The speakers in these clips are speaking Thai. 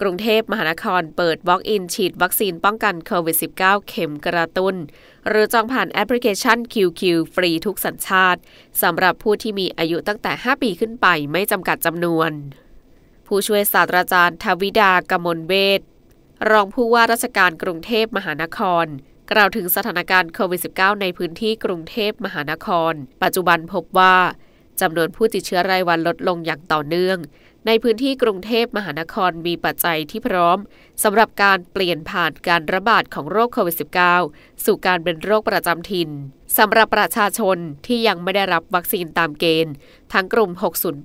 กรุงเทพมหานครเปิดบล็อกอินฉีดวัคซีนป้องกันโควิด -19 เข็มกระตุน้น หรือจองผ่านแอปพลิเคชัน QQ ฟรีทุกสัญชาติสำหรับผู้ที่มีอายุตั้งแต่ 5 ปีขึ้นไปไม่จำกัดจำนวน ผู้ช่วยศาสตราจารย์ทวิดากมลเวทรองผู้ว่าราชการกรุงเทพมหานคร กล่าวถึงสถานการณ์โควิด -19 ในพื้นที่กรุงเทพมหานคร ปัจจุบันพบว่าจำนวนผู้ติดเชื้อรายวันลดลงอย่างต่อเนื่อง ในพื้นที่กรุงเทพมหานครมีปัจจัยที่พร้อมสำหรับการเปลี่ยนผ่านการระบาดของโรคโควิด -19 สู่การเป็นโรคประจำถิ่นสำหรับประชาชนที่ยังไม่ได้รับวัคซีนตามเกณฑ์ ทั้งกลุ่ม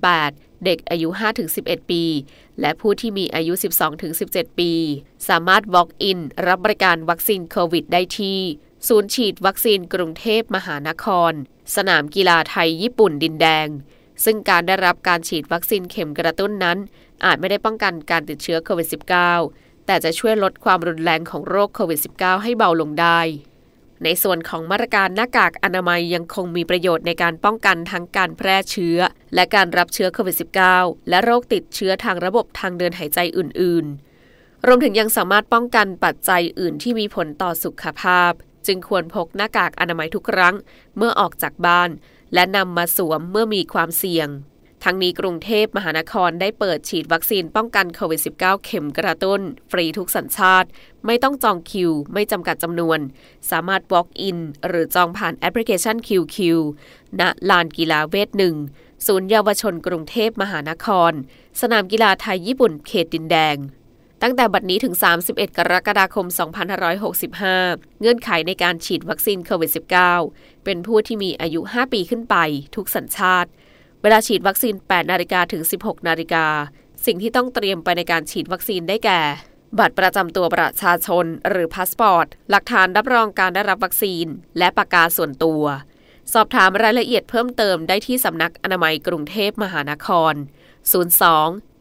608 เด็กอายุ 5-11 ปี และผู้ที่มีอายุ 12-17 ปี สามารถ walk in รับบริการวัคซีนโควิดได้ที่ ศูนย์ฉีดวัคซีนกรุงเทพมหานคร สนามกีฬาไทยญี่ปุ่นดินแดง ซึ่งการได้รับการฉีดวัคซีนเข็มกระตุ้นนั้น อาจไม่ได้ป้องกันการติดเชื้อโควิด -19 แต่จะช่วยลดความรุนแรงของโรคโควิด -19 ให้เบาลงได้ ในส่วนของมาตรการหน้ากากอนามัยยังคงมีประโยชน์ในการป้องกันทั้งการแพร่เชื้อ และการรับเชื้อโควิด -19 และโรคติดเชื้อทางระบบทางเดินหายใจอื่น ๆ รวมถึงยังสามารถป้องกันปัจจัยอื่นที่มีผลต่อสุขภาพ จึงควรพกหน้ากากอนามัยทุกครั้ง เมื่อออกจากบ้าน และนำมาสวมเมื่อมีความเสี่ยง ทั้งนี้กรุงเทพมหานครได้เปิดฉีดวัคซีนป้องกันโควิด -19 เข็มกระตุ้น ฟรีทุกสัญชาติ ไม่ต้องจองคิว ไม่จำกัดจำนวน สามารถ walk in หรือจองผ่านแอปพลิเคชัน QQ ณลานกีฬาเวทหนึ่งศูนย์เยาวชนกรุงเทพมหานคร สนามกีฬาไทยญี่ปุ่นเขตดินแดง ตั้งแต่บัดนี้ถึง 31 กรกฎาคม 2565 เงื่อนไขในการฉีดวัคซีนโควิด -19 เป็นผู้ที่มีอายุ 5 ปีขึ้นไปทุกสัญชาติ เวลาฉีดวัคซีน 8 นาฬิกาถึง 16 นาฬิกา สิ่งที่ต้องเตรียมไปในการฉีดวัคซีนได้แก่ บัตรประจำตัวประชาชน หรือพาสปอร์ต หลักฐานรับรองการได้รับวัคซีน และปากกาส่วนตัว สอบถามรายละเอียดเพิ่มเติมได้ที่สำนักอนามัยกรุงเทพมหานคร 02